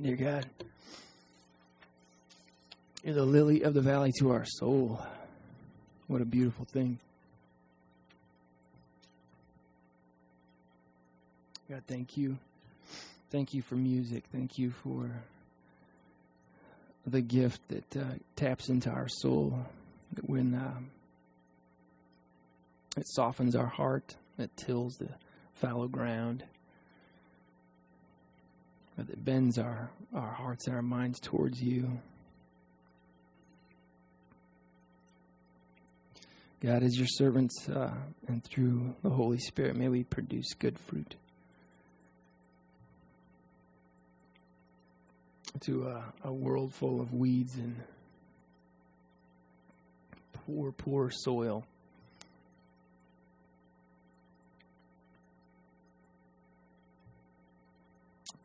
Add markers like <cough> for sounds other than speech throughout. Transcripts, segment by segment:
Dear God, you're the lily of the valley to our soul. What a beautiful thing. God, thank you. Thank you for music. Thank you for the gift that uh, taps into our soul. That when um, it softens our heart, that tills the fallow ground, that bends our, our hearts and our minds towards you. God, as your servants uh, and through the Holy Spirit, may we produce good fruit. To a, a world full of weeds and poor, poor soil.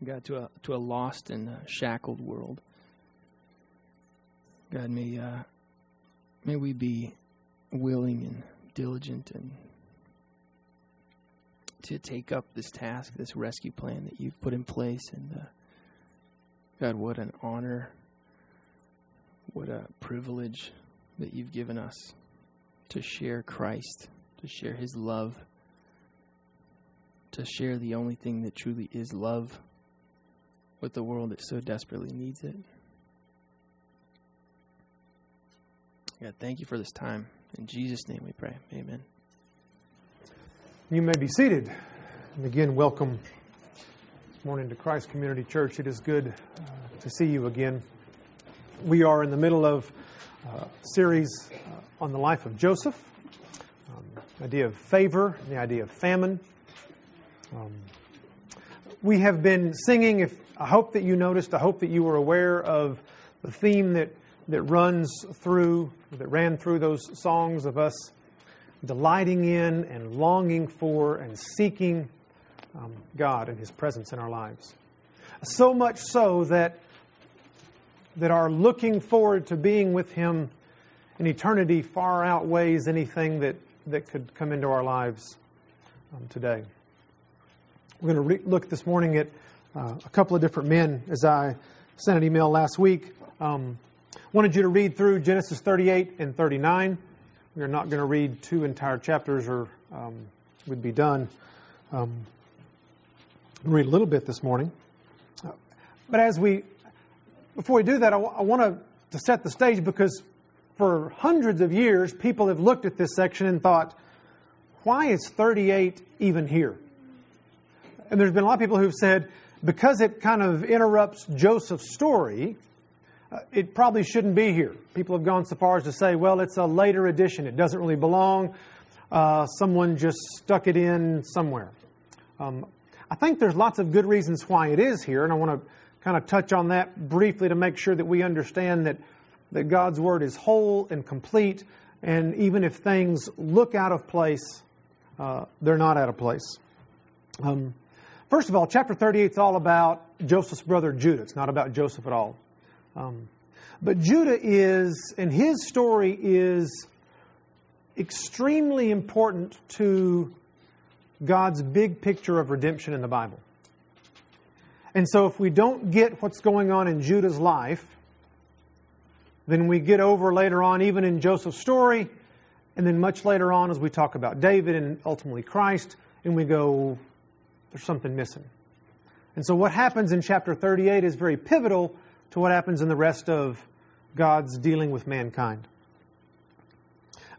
God, to a to a lost and shackled world. God, may uh, may we be willing and diligent and to take up this task, this rescue plan that you've put in place. And uh, God, what an honor, what a privilege that you've given us to share Christ, to share His love, to share the only thing that truly is love with the world that so desperately needs it. God, thank you for this time. In Jesus' name we pray. Amen. You may be seated. And again, welcome this morning to Christ Community Church. It is good uh, to see you again. We are in the middle of a series uh, on the life of Joseph, um, idea of favor, the idea of famine. Um, we have been singing, if I hope that you noticed, I hope that you were aware of the theme that, that runs through, that ran through those songs of us delighting in and longing for and seeking um, God and His presence in our lives. So much so that, that our looking forward to being with Him in eternity far outweighs anything that, that could come into our lives um, today. We're going to re- look this morning at uh, a couple of different men as I sent an email last week. Um, wanted you to read through Genesis 38 and 39. We're not going to read two entire chapters or um, we'd be done. Um, read a little bit this morning. But as we, before we do that, I, w- I want to, to set the stage because for hundreds of years, people have looked at this section and thought, why is 38 even here? And there's been a lot of people who've said, because it kind of interrupts Joseph's story, uh, it probably shouldn't be here. People have gone so far as to say, well, it's a later edition. It doesn't really belong. Uh, someone just stuck it in somewhere. Um, I think there's lots of good reasons why it is here, and I want to kind of touch on that briefly to make sure that we understand that, that God's Word is whole and complete, and even if things look out of place, uh, they're not out of place. Um, First of all, chapter 38 is all about Joseph's brother Judah. It's not about Joseph at all. Um, but Judah is, and his story is extremely important to God's big picture of redemption in the Bible. And so, if we don't get what's going on in Judah's life, then we get over later on, even in Joseph's story, and then much later on, as we talk about David and ultimately Christ, and we go, there's something missing. And so, what happens in chapter 38 is very pivotal to what happens in the rest of God's dealing with mankind.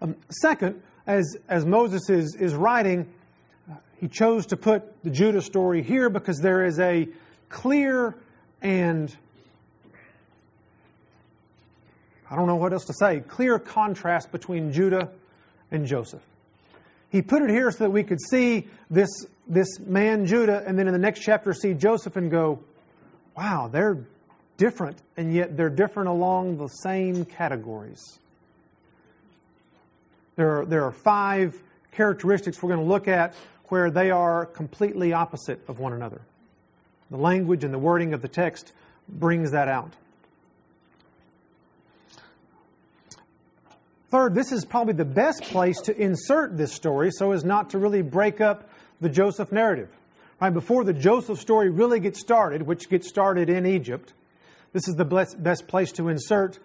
Um, second, as, as Moses is, is writing, uh, he chose to put the Judah story here because there is a clear and I don't know what else to say, clear contrast between Judah and Joseph. He put it here so that we could see this this man Judah, and then in the next chapter see Joseph and go, wow, they're different, and yet they're different along the same categories. There are, there are five characteristics we're going to look at where they are completely opposite of one another. The language and the wording of the text brings that out. Third, this is probably the best place to insert this story so as not to really break up the Joseph narrative. Right before the Joseph story really gets started, which gets started in Egypt, this is the best place to insert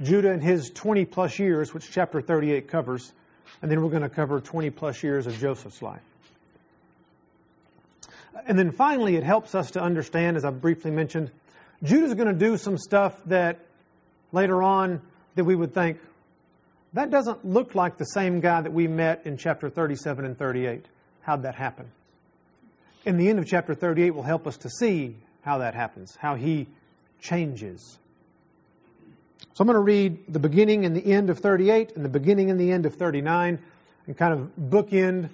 Judah and his 20 plus years, which chapter 38 covers. And then we're going to cover 20 plus years of Joseph's life. And then finally, it helps us to understand, as I briefly mentioned, Judah's going to do some stuff that later on that we would think, that doesn't look like the same guy that we met in chapter 37 and 38. How'd that happen? In the end of chapter 38 will help us to see how that happens, how he changes. So I'm going to read the beginning and the end of 38 and the beginning and the end of 39 and kind of bookend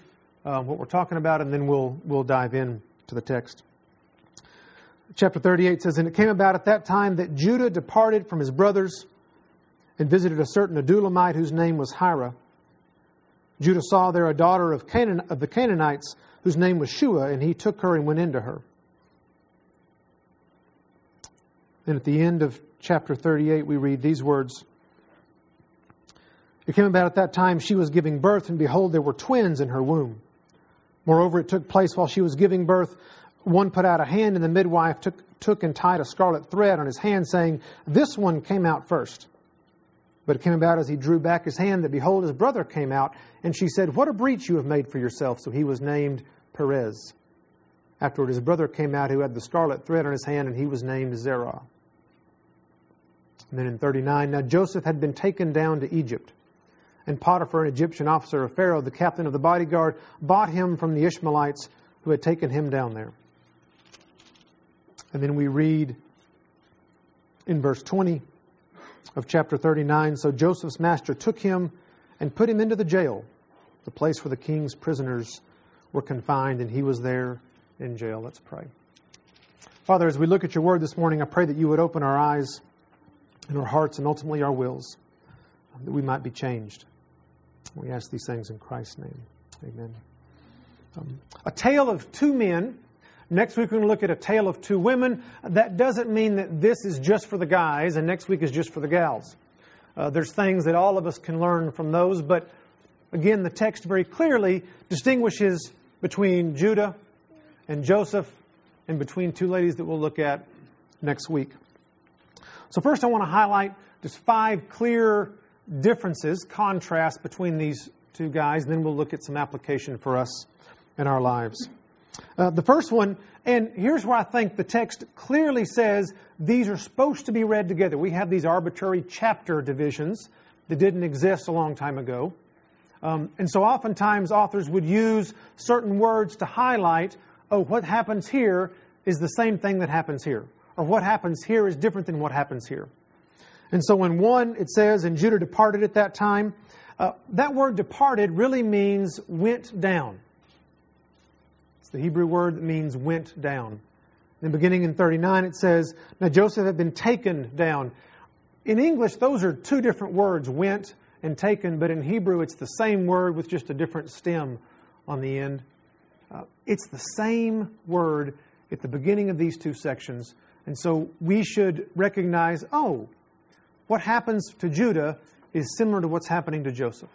uh, what we're talking about, and then we'll, we'll dive in to the text. Chapter 38 says, And it came about at that time that Judah departed from his brothers and visited a certain Adullamite whose name was Hira. Judah saw there a daughter of, Canaan, of the Canaanites whose name was Shua, and he took her and went into her. And at the end of chapter 38, we read these words It came about at that time she was giving birth, and behold, there were twins in her womb. Moreover, it took place while she was giving birth. One put out a hand, and the midwife took, took and tied a scarlet thread on his hand, saying, This one came out first. But it came about as he drew back his hand that behold, his brother came out, and she said, What a breach you have made for yourself. So he was named Perez. Afterward, his brother came out who had the scarlet thread on his hand, and he was named Zerah. And then in 39, now Joseph had been taken down to Egypt. And Potiphar, an Egyptian officer of Pharaoh, the captain of the bodyguard, bought him from the Ishmaelites who had taken him down there. And then we read in verse 20 of chapter 39 So Joseph's master took him and put him into the jail, the place where the king's prisoners were confined, and he was there in jail. Let's pray. Father, as we look at your word this morning, I pray that you would open our eyes and our hearts and ultimately our wills, that we might be changed. We ask these things in Christ's name. Amen. Um, a tale of two men. Next week, we're going to look at a tale of two women. That doesn't mean that this is just for the guys and next week is just for the gals. Uh, there's things that all of us can learn from those, but again, the text very clearly distinguishes between Judah and Joseph and between two ladies that we'll look at next week. So, first, I want to highlight just five clear differences, contrasts between these two guys, and then we'll look at some application for us in our lives. Uh, the first one, and here's where I think the text clearly says these are supposed to be read together. We have these arbitrary chapter divisions that didn't exist a long time ago. Um, and so oftentimes authors would use certain words to highlight, oh, what happens here is the same thing that happens here, or what happens here is different than what happens here. And so in one, it says, and Judah departed at that time. Uh, that word departed really means went down. It's the Hebrew word that means went down. Then beginning in 39, it says, Now Joseph had been taken down. In English, those are two different words, went and taken, but in Hebrew, it's the same word with just a different stem on the end. Uh, it's the same word at the beginning of these two sections. And so we should recognize oh, what happens to Judah is similar to what's happening to Joseph.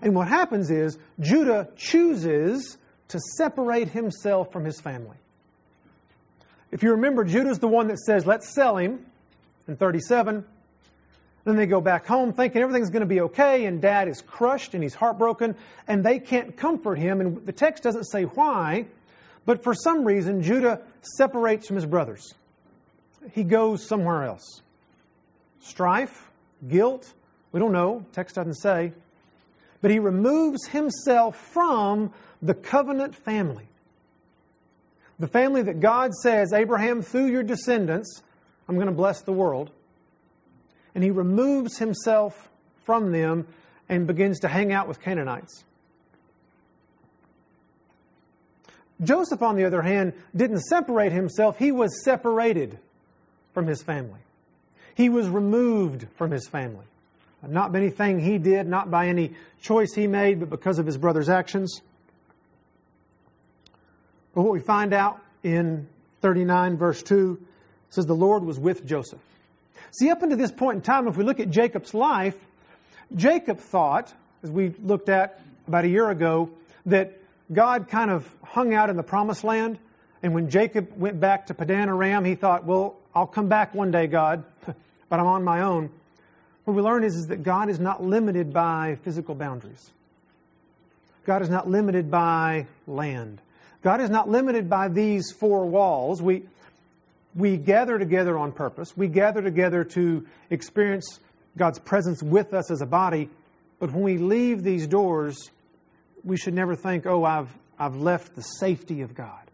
And what happens is Judah chooses to separate himself from his family. If you remember, Judah's the one that says, let's sell him in 37. Then they go back home thinking everything's going to be okay, and dad is crushed and he's heartbroken, and they can't comfort him. And the text doesn't say why, but for some reason, Judah separates from his brothers. He goes somewhere else strife, guilt. We don't know. Text doesn't say. But he removes himself from the covenant family. The family that God says, Abraham, through your descendants, I'm going to bless the world. And he removes himself from them and begins to hang out with Canaanites. Joseph, on the other hand, didn't separate himself, he was separated from his family. He was removed from his family. Not by anything he did, not by any choice he made, but because of his brother's actions. But what we find out in 39, verse 2, says the Lord was with Joseph. See, up until this point in time, if we look at Jacob's life, Jacob thought, as we looked at about a year ago, that God kind of hung out in the promised land. And when Jacob went back to Padan Aram, he thought, well, I'll come back one day, God, <laughs> but I'm on my own. What we learn is, is that God is not limited by physical boundaries. God is not limited by land. God is not limited by these four walls. We, we gather together on purpose. We gather together to experience God's presence with us as a body. But when we leave these doors, we should never think, oh, I've, I've left the safety of God.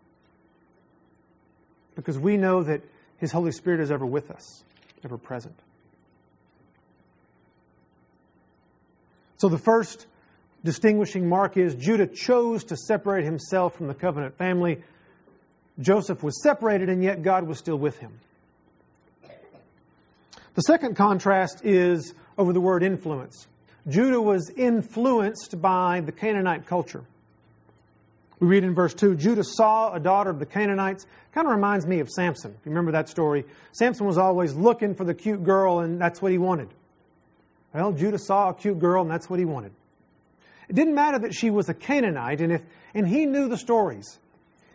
Because we know that His Holy Spirit is ever with us, ever present. So the first distinguishing mark is Judah chose to separate himself from the covenant family. Joseph was separated, and yet God was still with him. The second contrast is over the word influence. Judah was influenced by the Canaanite culture. We read in verse 2 Judah saw a daughter of the Canaanites. Kind of reminds me of Samson. If you remember that story, Samson was always looking for the cute girl, and that's what he wanted. Well, Judah saw a cute girl, and that's what he wanted. It didn't matter that she was a Canaanite, and, if, and he knew the stories.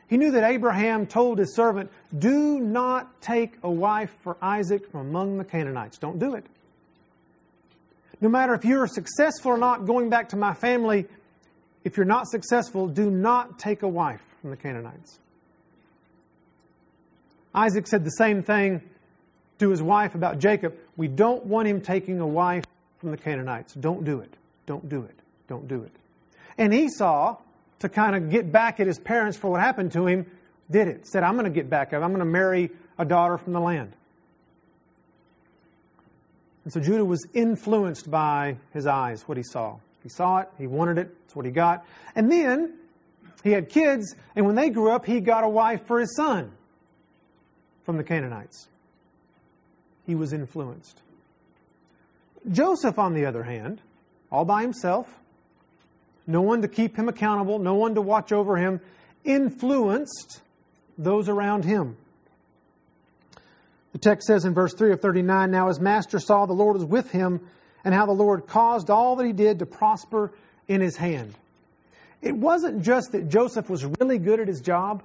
He knew that Abraham told his servant, Do not take a wife for Isaac from among the Canaanites. Don't do it. No matter if you're successful or not going back to my family, if you're not successful, do not take a wife from the Canaanites. Isaac said the same thing to his wife about Jacob. We don't want him taking a wife from the Canaanites. Don't do it. Don't do it. Don't do it. And Esau, to kind of get back at his parents for what happened to him, did it. Said, I'm going to get back at him. I'm going to marry a daughter from the land. And so Judah was influenced by his eyes, what he saw. He saw it, he wanted it, it's what he got. And then he had kids, and when they grew up, he got a wife for his son from the Canaanites. He was influenced. Joseph, on the other hand, all by himself, no one to keep him accountable, no one to watch over him, influenced those around him. The text says in verse 3 of 39 Now his master saw the Lord was with him, and how the Lord caused all that he did to prosper in his hand. It wasn't just that Joseph was really good at his job,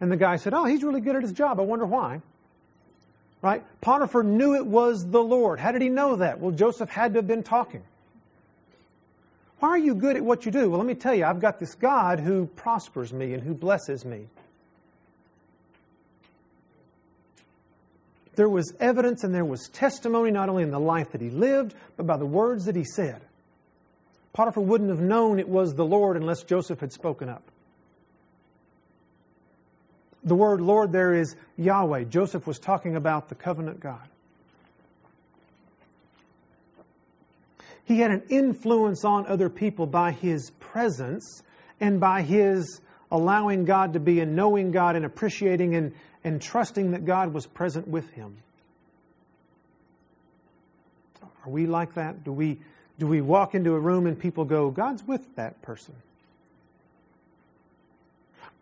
and the guy said, Oh, he's really good at his job. I wonder why. Right? Potiphar knew it was the Lord. How did he know that? Well, Joseph had to have been talking. Why are you good at what you do? Well, let me tell you, I've got this God who prospers me and who blesses me. There was evidence and there was testimony not only in the life that he lived, but by the words that he said. Potiphar wouldn't have known it was the Lord unless Joseph had spoken up. The word Lord there is Yahweh. Joseph was talking about the covenant God. He had an influence on other people by his presence and by his allowing God to be and knowing God and appreciating and, and trusting that God was present with him. Are we like that? Do we, do we walk into a room and people go, God's with that person?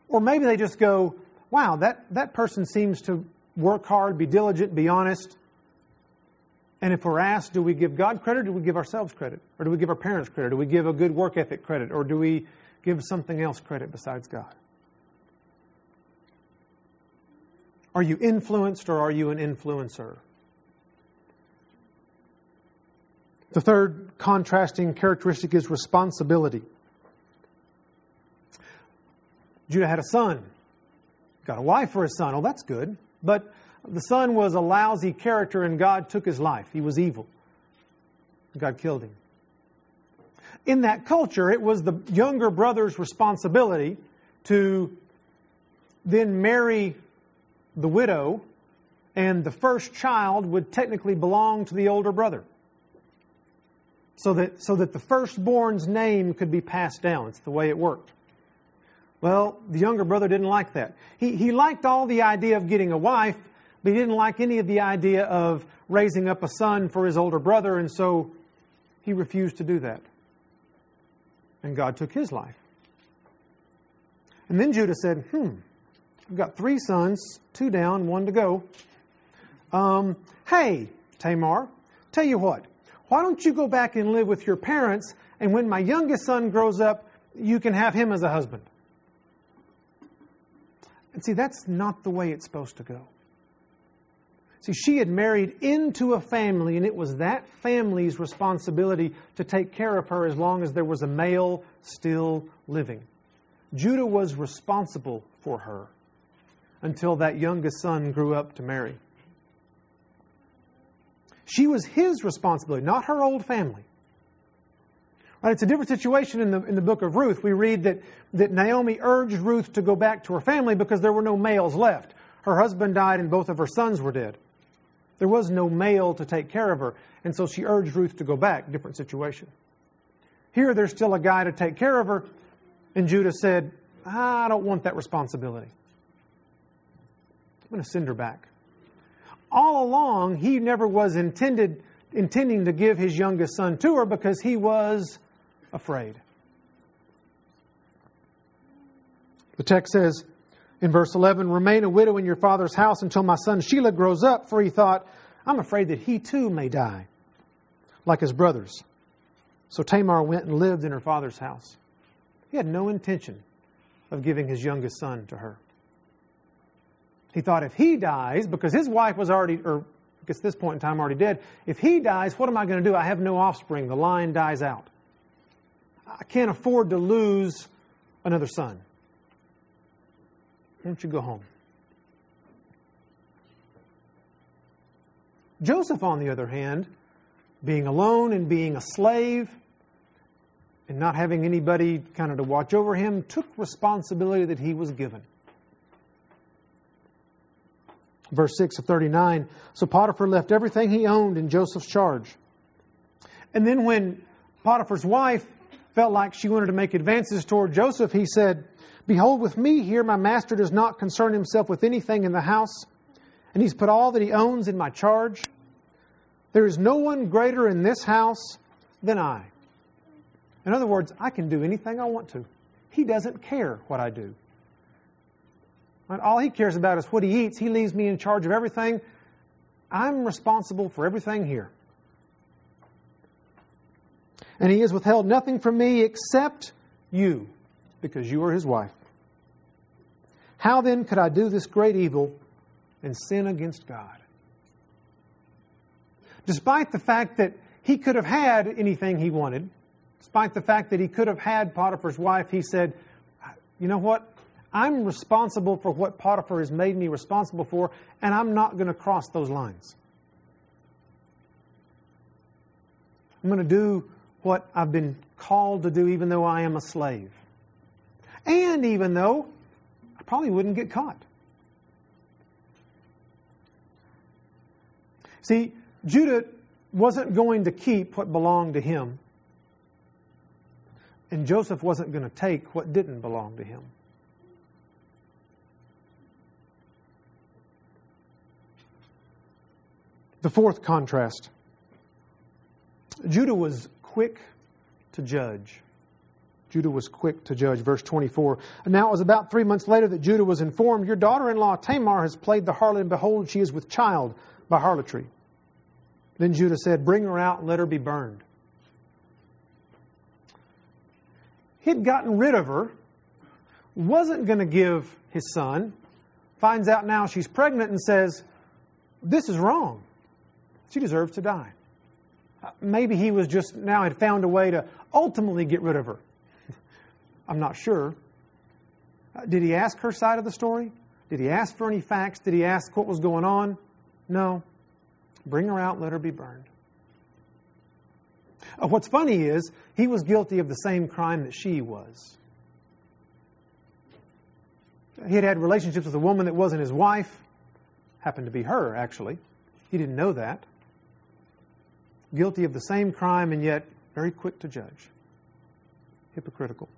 Or maybe they just go, wow, that, that person seems to work hard, be diligent, be honest. And if we're asked, do we give God credit or do we give ourselves credit? Or do we give our parents credit? Do we give a good work ethic credit? Or do we give something else credit besides God? Are you influenced or are you an influencer? The third contrasting characteristic is responsibility. Judah had a son, got a wife for his son. Oh, that's good. But the son was a lousy character and God took his life. He was evil. God killed him. In that culture, it was the younger brother's responsibility to then marry the widow, and the first child would technically belong to the older brother. So that, so that the firstborn's name could be passed down. It's the way it worked. Well, the younger brother didn't like that. He, he liked all the idea of getting a wife, but he didn't like any of the idea of raising up a son for his older brother, and so he refused to do that. And God took his life. And then Judah said, Hmm, I've got three sons, two down, one to go. Um, hey, Tamar, tell you what, why don't you go back and live with your parents, and when my youngest son grows up, you can have him as a husband. And see, that's not the way it's supposed to go. See, she had married into a family, and it was that family's responsibility to take care of her as long as there was a male still living. Judah was responsible for her until that youngest son grew up to marry. She was his responsibility, not her old family. Right, it's a different situation in the, in the book of Ruth. We read that, that Naomi urged Ruth to go back to her family because there were no males left. Her husband died and both of her sons were dead. There was no male to take care of her, and so she urged Ruth to go back. Different situation. Here, there's still a guy to take care of her, and Judah said, I don't want that responsibility. I'm going to send her back. All along, he never was intended intending to give his youngest son to her because he was afraid. The text says in verse 11, Remain a widow in your father's house until my son Shelah grows up, for he thought, I'm afraid that he too may die, like his brothers. So Tamar went and lived in her father's house. He had no intention of giving his youngest son to her. He thought if he dies, because his wife was already, or I guess at this point in time already dead, if he dies, what am I going to do? I have no offspring. The line dies out. I can't afford to lose another son. Don't you go home? Joseph, on the other hand, being alone and being a slave and not having anybody kind of to watch over him, took responsibility that he was given. Verse 6 of 39 So Potiphar left everything he owned in Joseph's charge. And then when Potiphar's wife felt like she wanted to make advances toward Joseph, he said, Behold, with me here, my master does not concern himself with anything in the house, and he's put all that he owns in my charge. There is no one greater in this house than I. In other words, I can do anything I want to. He doesn't care what I do. All he cares about is what he eats. He leaves me in charge of everything. I'm responsible for everything here. And he has withheld nothing from me except you, because you are his wife. How then could I do this great evil and sin against God? Despite the fact that he could have had anything he wanted, despite the fact that he could have had Potiphar's wife, he said, You know what? I'm responsible for what Potiphar has made me responsible for, and I'm not going to cross those lines. I'm going to do what I've been called to do, even though I am a slave. And even though probably wouldn't get caught. See, Judah wasn't going to keep what belonged to him, and Joseph wasn't going to take what didn't belong to him. The fourth contrast Judah was quick to judge. Judah was quick to judge. Verse 24. And now it was about three months later that Judah was informed, Your daughter in law Tamar has played the harlot, and behold, she is with child by harlotry. Then Judah said, Bring her out and let her be burned. He'd gotten rid of her, wasn't going to give his son, finds out now she's pregnant and says, This is wrong. She deserves to die. Uh, maybe he was just now had found a way to ultimately get rid of her. I'm not sure. Uh, did he ask her side of the story? Did he ask for any facts? Did he ask what was going on? No. Bring her out, let her be burned. Uh, what's funny is he was guilty of the same crime that she was. He had had relationships with a woman that wasn't his wife, happened to be her, actually. He didn't know that guilty of the same crime and yet very quick to judge. Hypocritical.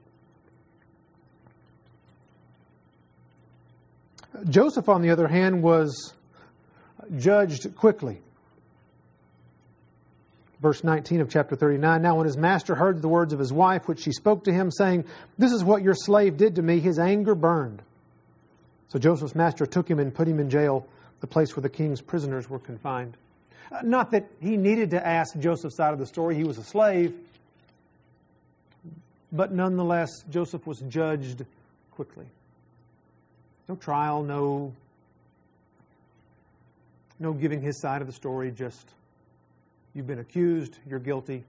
Joseph, on the other hand, was judged quickly. Verse 19 of chapter 39 Now, when his master heard the words of his wife, which she spoke to him, saying, This is what your slave did to me, his anger burned. So Joseph's master took him and put him in jail, the place where the king's prisoners were confined. Uh, not that he needed to ask Joseph's side of the story, he was a slave. But nonetheless, Joseph was judged quickly. No trial, no, no giving his side of the story, just you've been accused, you're guilty,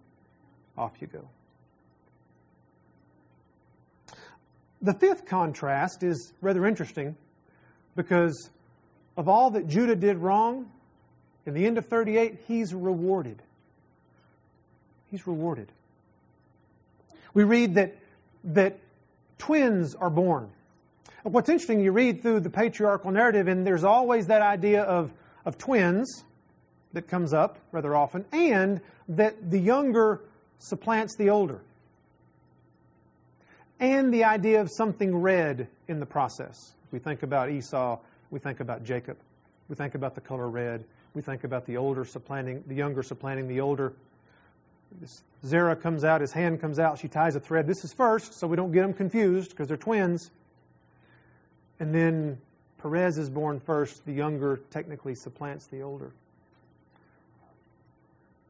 off you go. The fifth contrast is rather interesting because of all that Judah did wrong, in the end of 38, he's rewarded. He's rewarded. We read that, that twins are born. What's interesting, you read through the patriarchal narrative, and there's always that idea of, of twins that comes up rather often, and that the younger supplants the older. And the idea of something red in the process. We think about Esau, we think about Jacob, we think about the color red, we think about the older supplanting, the younger supplanting the older. Zerah comes out, his hand comes out, she ties a thread. This is first, so we don't get them confused because they're twins. And then Perez is born first, the younger technically supplants the older.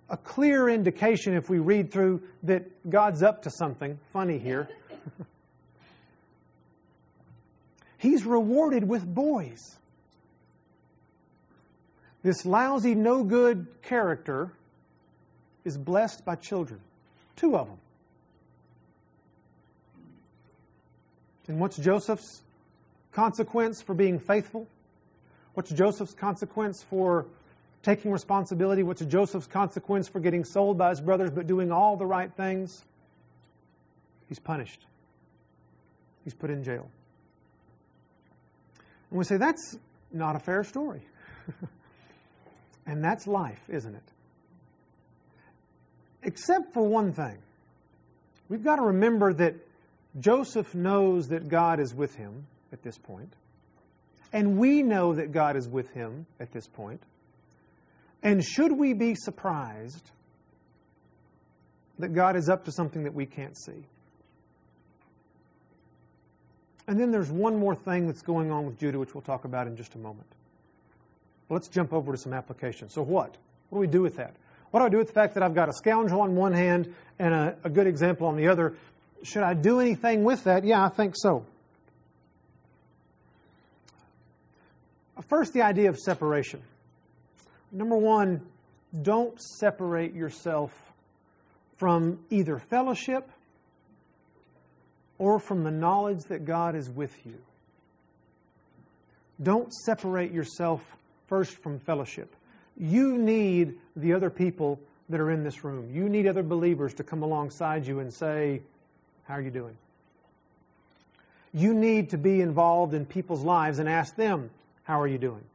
A clear indication, if we read through, that God's up to something funny here. <laughs> He's rewarded with boys. This lousy, no good character is blessed by children. Two of them. And what's Joseph's consequence for being faithful? What's Joseph's consequence for taking responsibility? What's Joseph's consequence for getting sold by his brothers but doing all the right things? He's punished. He's put in jail. And we say, that's not a fair story. <laughs> and that's life, isn't it? Except for one thing. We've got to remember that Joseph knows that God is with him at this point, and we know that God is with him at this point. And should we be surprised that God is up to something that we can't see? And then there's one more thing that's going on with Judah, which we'll talk about in just a moment. let's jump over to some applications. So, what? What do we do with that? What do I do with the fact that I've got a scoundrel on one hand and a, a good example on the other? Should I do anything with that? Yeah, I think so. First, the idea of separation. Number one, don't separate yourself from either fellowship or from the knowledge that God is with you. Don't separate yourself first from fellowship. You need the other people that are in this room. You need other believers to come alongside you and say, How are you doing? You need to be involved in people's lives and ask them, How are you doing?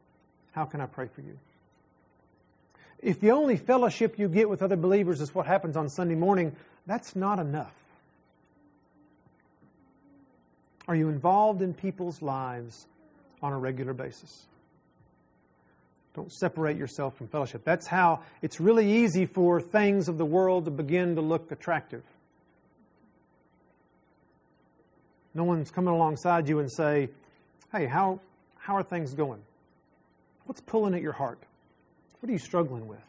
How can I pray for you? If the only fellowship you get with other believers is what happens on Sunday morning, that's not enough. Are you involved in people's lives on a regular basis? Don't separate yourself from fellowship. That's how it's really easy for things of the world to begin to look attractive. No one's coming alongside you and say, "Hey, how how are things going? What's pulling at your heart? What are you struggling with?"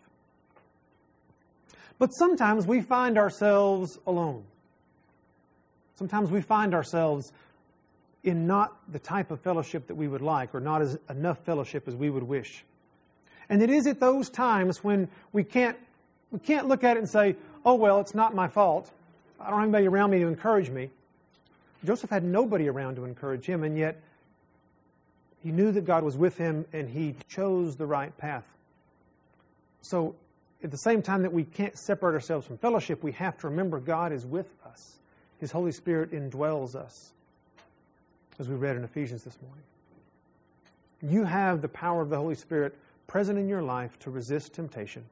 But sometimes we find ourselves alone. Sometimes we find ourselves in not the type of fellowship that we would like, or not as enough fellowship as we would wish. And it is at those times when we can't we can't look at it and say, "Oh well, it's not my fault. I don't have anybody around me to encourage me." Joseph had nobody around to encourage him, and yet he knew that God was with him, and he chose the right path. So, at the same time that we can't separate ourselves from fellowship, we have to remember God is with us. His Holy Spirit indwells us as we read in Ephesians this morning. You have the power of the Holy Spirit present in your life to resist temptation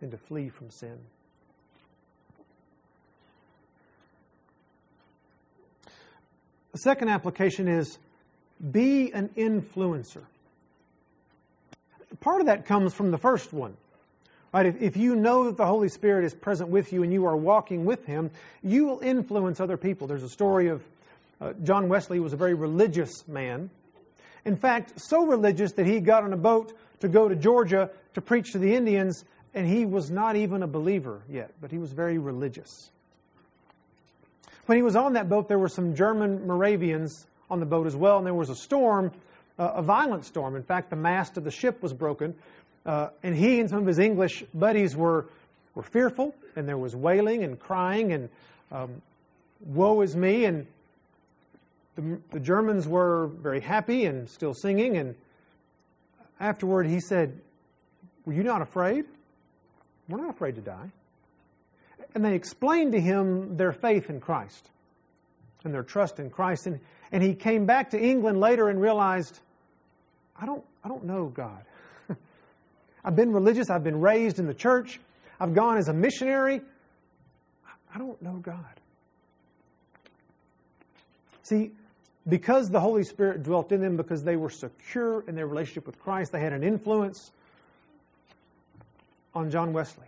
and to flee from sin. The second application is be an influencer. Part of that comes from the first one. Right? If, if you know that the Holy Spirit is present with you and you are walking with Him, you will influence other people. There's a story of uh, John Wesley was a very religious man. In fact, so religious that he got on a boat to go to Georgia to preach to the Indians, and he was not even a believer yet, but he was very religious. When he was on that boat, there were some German Moravians on the boat as well, and there was a storm, uh, a violent storm. In fact, the mast of the ship was broken, uh, and he and some of his English buddies were, were fearful, and there was wailing and crying, and um, woe is me. And the, the Germans were very happy and still singing, and afterward he said, Were you not afraid? We're not afraid to die and they explained to him their faith in Christ and their trust in Christ. And, and he came back to England later and realized, I don't, I don't know God. <laughs> I've been religious, I've been raised in the church, I've gone as a missionary. I don't know God. See, because the Holy Spirit dwelt in them, because they were secure in their relationship with Christ, they had an influence on John Wesley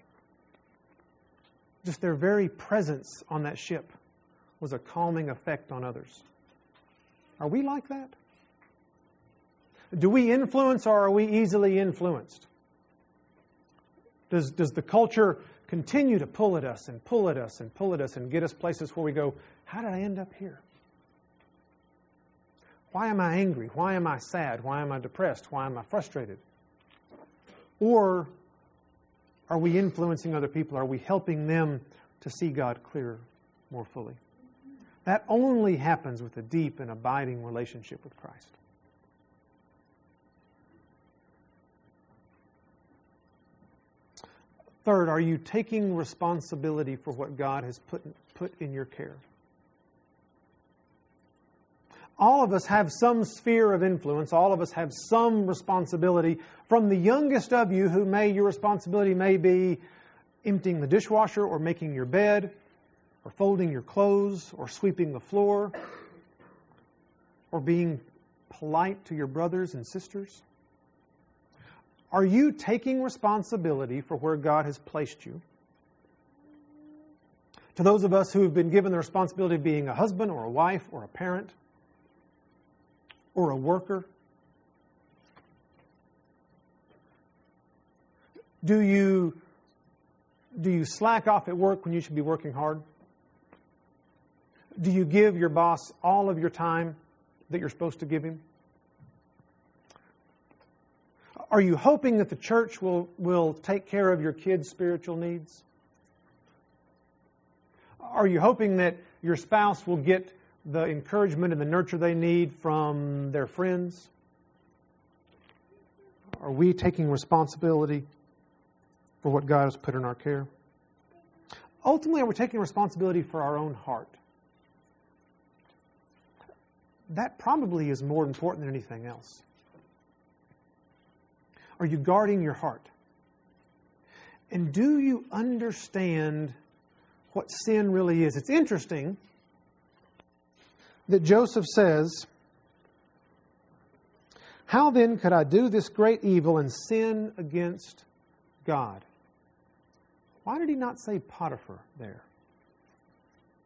just their very presence on that ship was a calming effect on others. Are we like that? Do we influence or are we easily influenced? Does, does the culture continue to pull at us and pull at us and pull at us and get us places where we go, How did I end up here? Why am I angry? Why am I sad? Why am I depressed? Why am I frustrated? Or are we influencing other people? Are we helping them to see God clearer, more fully? That only happens with a deep and abiding relationship with Christ. Third, are you taking responsibility for what God has put, put in your care? all of us have some sphere of influence. All of us have some responsibility. From the youngest of you, who may, your responsibility may be emptying the dishwasher or making your bed or folding your clothes or sweeping the floor or being polite to your brothers and sisters. Are you taking responsibility for where God has placed you? To those of us who have been given the responsibility of being a husband or a wife or a parent, or a worker? Do you, do you slack off at work when you should be working hard? Do you give your boss all of your time that you're supposed to give him? Are you hoping that the church will, will take care of your kids' spiritual needs? Are you hoping that your spouse will get the encouragement and the nurture they need from their friends? Are we taking responsibility for what God has put in our care? Ultimately, are we taking responsibility for our own heart? That probably is more important than anything else. Are you guarding your heart? And do you understand what sin really is? It's interesting that Joseph says, How then could I do this great evil and sin against God? Why did he not say Potiphar there?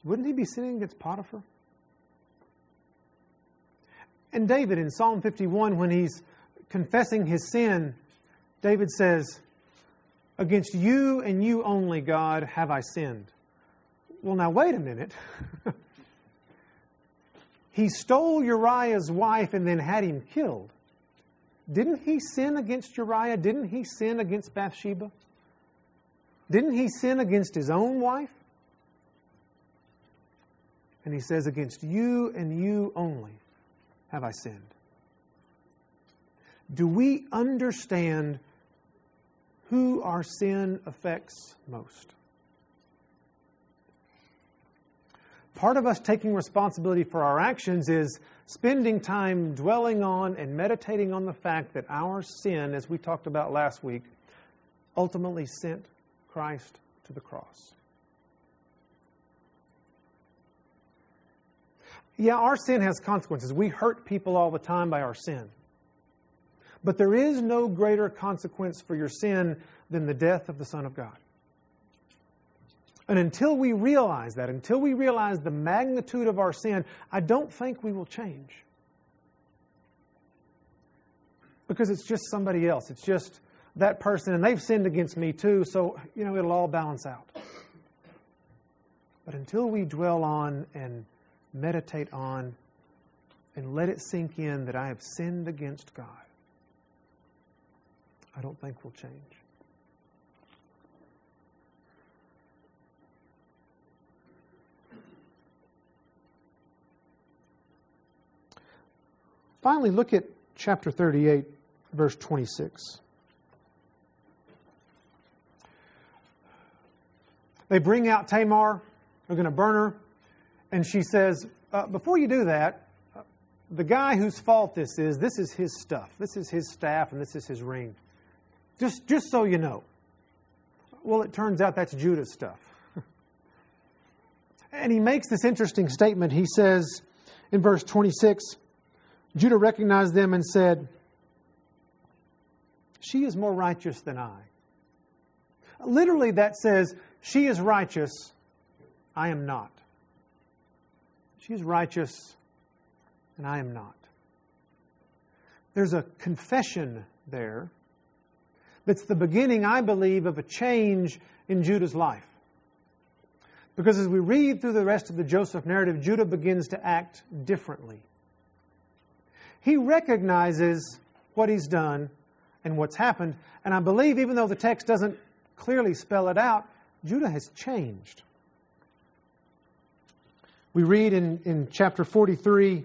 Wouldn't he be sinning against Potiphar? And David in Psalm 51, when he's confessing his sin, David says, Against you and you only, God, have I sinned. Well, now, wait a minute. <laughs> He stole Uriah's wife and then had him killed. Didn't he sin against Uriah? Didn't he sin against Bathsheba? Didn't he sin against his own wife? And he says, Against you and you only have I sinned. Do we understand who our sin affects most? Part of us taking responsibility for our actions is spending time dwelling on and meditating on the fact that our sin, as we talked about last week, ultimately sent Christ to the cross. Yeah, our sin has consequences. We hurt people all the time by our sin. But there is no greater consequence for your sin than the death of the Son of God. And until we realize that, until we realize the magnitude of our sin, I don't think we will change. Because it's just somebody else. It's just that person, and they've sinned against me too, so, you know, it'll all balance out. But until we dwell on and meditate on and let it sink in that I have sinned against God, I don't think we'll change. Finally, look at chapter 38, verse 26. They bring out Tamar. They're going to burn her. And she says, uh, Before you do that, the guy whose fault this is, this is his stuff. This is his staff and this is his ring. Just, just so you know. Well, it turns out that's Judah's stuff. <laughs> and he makes this interesting statement. He says in verse 26 Judah recognized them and said, She is more righteous than I. Literally, that says, She is righteous, I am not. She is righteous, and I am not. There's a confession there that's the beginning, I believe, of a change in Judah's life. Because as we read through the rest of the Joseph narrative, Judah begins to act differently. He recognizes what he's done and what's happened, and I believe, even though the text doesn't clearly spell it out, Judah has changed. We read in, in chapter 43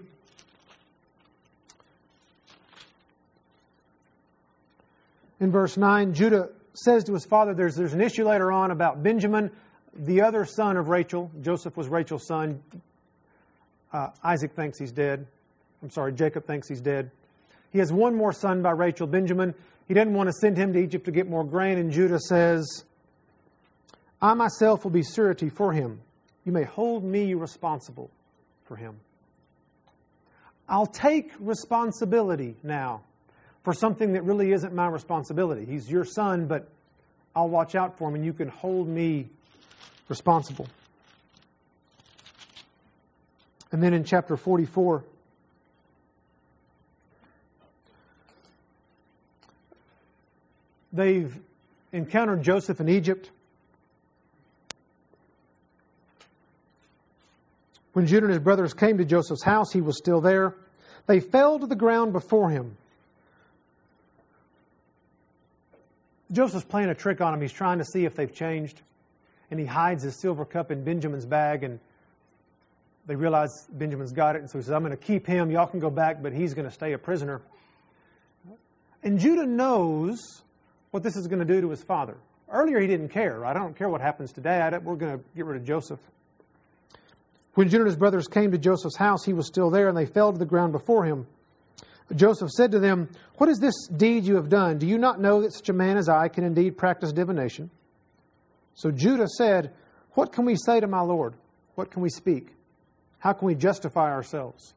in verse 9, Judah says to his father, there's, there's an issue later on about Benjamin, the other son of Rachel. Joseph was Rachel's son. Uh, Isaac thinks he's dead. I'm sorry, Jacob thinks he's dead. He has one more son by Rachel, Benjamin. He didn't want to send him to Egypt to get more grain, and Judah says, I myself will be surety for him. You may hold me responsible for him. I'll take responsibility now for something that really isn't my responsibility. He's your son, but I'll watch out for him and you can hold me responsible. And then in chapter 44, they've encountered Joseph in Egypt. When Judah and his brothers came to Joseph's house, he was still there. They fell to the ground before him. Joseph's playing a trick on him. He's trying to see if they've changed. And he hides his silver cup in Benjamin's bag, and they realize Benjamin's got it. And so he says, I'm going to keep him. Y'all can go back, but he's going to stay a prisoner. And Judah knows what this is going to do to his father. Earlier, he didn't care. I don't care what happens to dad. We're going to get rid of Joseph. When Judah and his brothers came to Joseph's house, he was still there, and they fell to the ground before him. Joseph said to them, What is this deed you have done? Do you not know that such a man as I can indeed practice divination? So Judah said, What can we say to my Lord? What can we speak? How can we justify ourselves?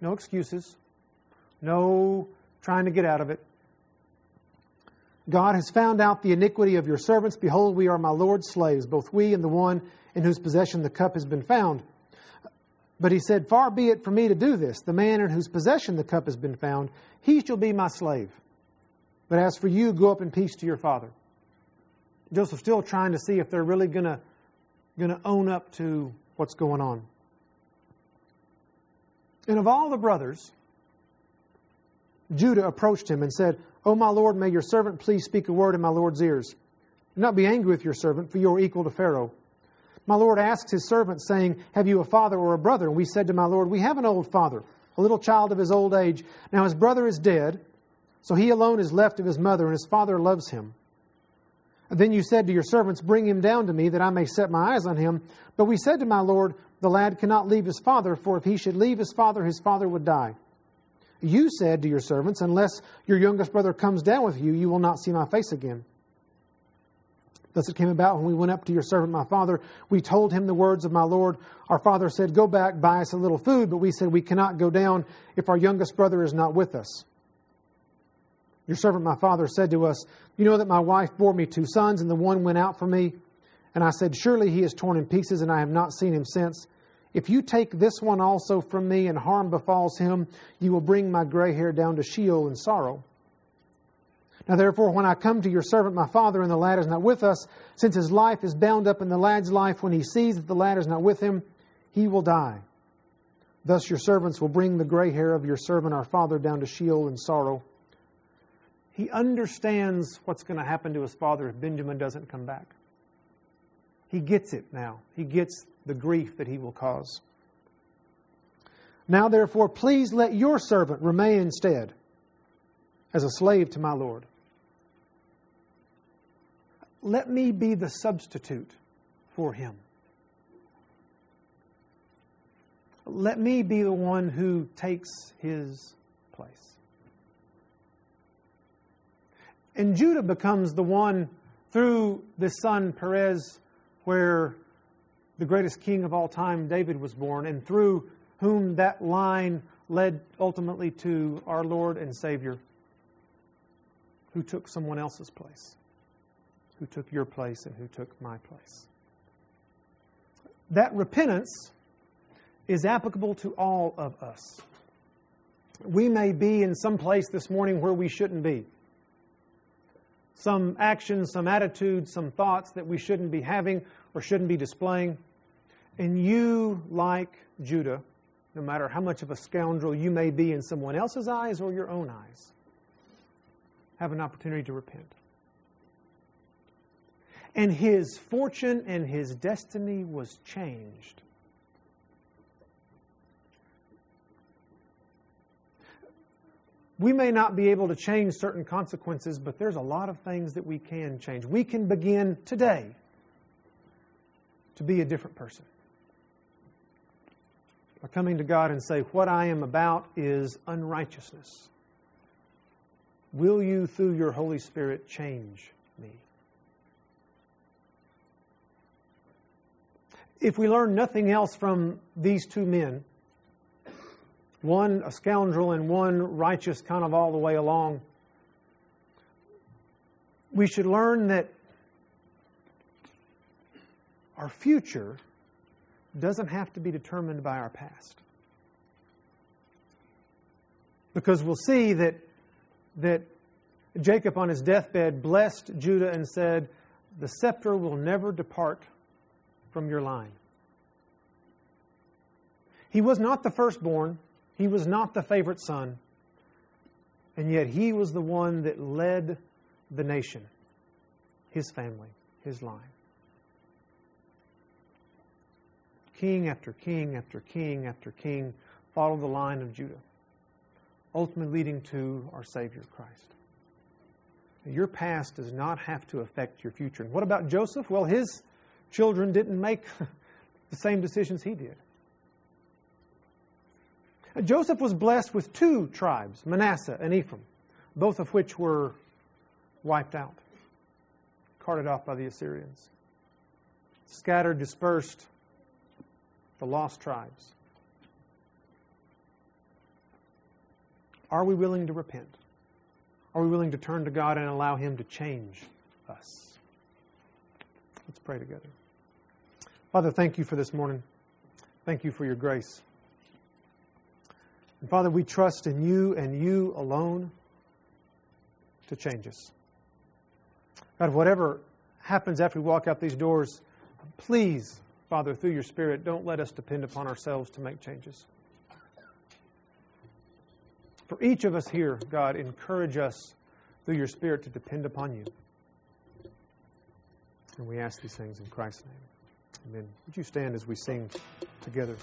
No excuses. No trying to get out of it. God has found out the iniquity of your servants. Behold, we are my Lord's slaves, both we and the one in whose possession the cup has been found. But he said, Far be it from me to do this. The man in whose possession the cup has been found, he shall be my slave. But as for you, go up in peace to your father. Joseph's still trying to see if they're really going to going to own up to what's going on. And of all the brothers, Judah approached him and said, O my Lord, may your servant please speak a word in my Lord's ears. Do not be angry with your servant, for you are equal to Pharaoh. My Lord asked his servant, saying, Have you a father or a brother? And we said to my Lord, We have an old father, a little child of his old age. Now his brother is dead, so he alone is left of his mother, and his father loves him. And then you said to your servants, Bring him down to me, that I may set my eyes on him. But we said to my Lord, The lad cannot leave his father, for if he should leave his father, his father would die. You said to your servants, Unless your youngest brother comes down with you, you will not see my face again. Thus it came about when we went up to your servant my father, we told him the words of my Lord. Our father said, Go back, buy us a little food. But we said, We cannot go down if our youngest brother is not with us. Your servant my father said to us, You know that my wife bore me two sons, and the one went out from me. And I said, Surely he is torn in pieces, and I have not seen him since. If you take this one also from me, and harm befalls him, you will bring my gray hair down to Sheol in sorrow. Now, therefore, when I come to your servant, my father, and the lad is not with us, since his life is bound up in the lad's life, when he sees that the lad is not with him, he will die. Thus your servants will bring the gray hair of your servant, our father, down to Sheol in sorrow. He understands what's going to happen to his father if Benjamin doesn't come back. He gets it now. He gets the grief that he will cause. Now, therefore, please let your servant remain instead as a slave to my Lord. Let me be the substitute for him. Let me be the one who takes his place. And Judah becomes the one through the son Perez where the greatest king of all time, David, was born, and through whom that line led ultimately to our Lord and Savior, who took someone else's place, who took your place, and who took my place. That repentance is applicable to all of us. We may be in some place this morning where we shouldn't be. Some actions, some attitudes, some thoughts that we shouldn't be having or shouldn't be displaying. And you, like Judah, no matter how much of a scoundrel you may be in someone else's eyes or your own eyes, have an opportunity to repent. And his fortune and his destiny was changed we may not be able to change certain consequences, but there's a lot of things that we can change. We can begin today to be a different person. By coming to God and say, What I am about is unrighteousness. Will you, through your Holy Spirit, change me? If we learn nothing else from these two men, one a scoundrel and one righteous kind of all the way along. We should learn that our future doesn't have to be determined by our past. Because we'll see that, that Jacob on his deathbed blessed Judah and said, The scepter will never depart from your line. He was not the firstborn. He was not the favorite son, and yet he was the one that led the nation, his family, his line. King after king after king after king followed the line of Judah, ultimately leading to our Savior Christ. Your past does not have to affect your future. And what about Joseph? Well, his children didn't make <laughs> the same decisions he did. Joseph was blessed with two tribes, Manasseh and Ephraim, both of which were wiped out, carted off by the Assyrians. Scattered, dispersed, the lost tribes. Are we willing to repent? Are we willing to turn to God and allow Him to change us? Let's pray together. Father, thank you for this morning. Thank you for your grace. And Father, we trust in you and you alone to change us. God, whatever happens after we walk out these doors, please, Father, through your Spirit, don't let us depend upon ourselves to make changes. For each of us here, God, encourage us through your Spirit to depend upon you. And we ask these things in Christ's name. Amen. Would you stand as we sing together?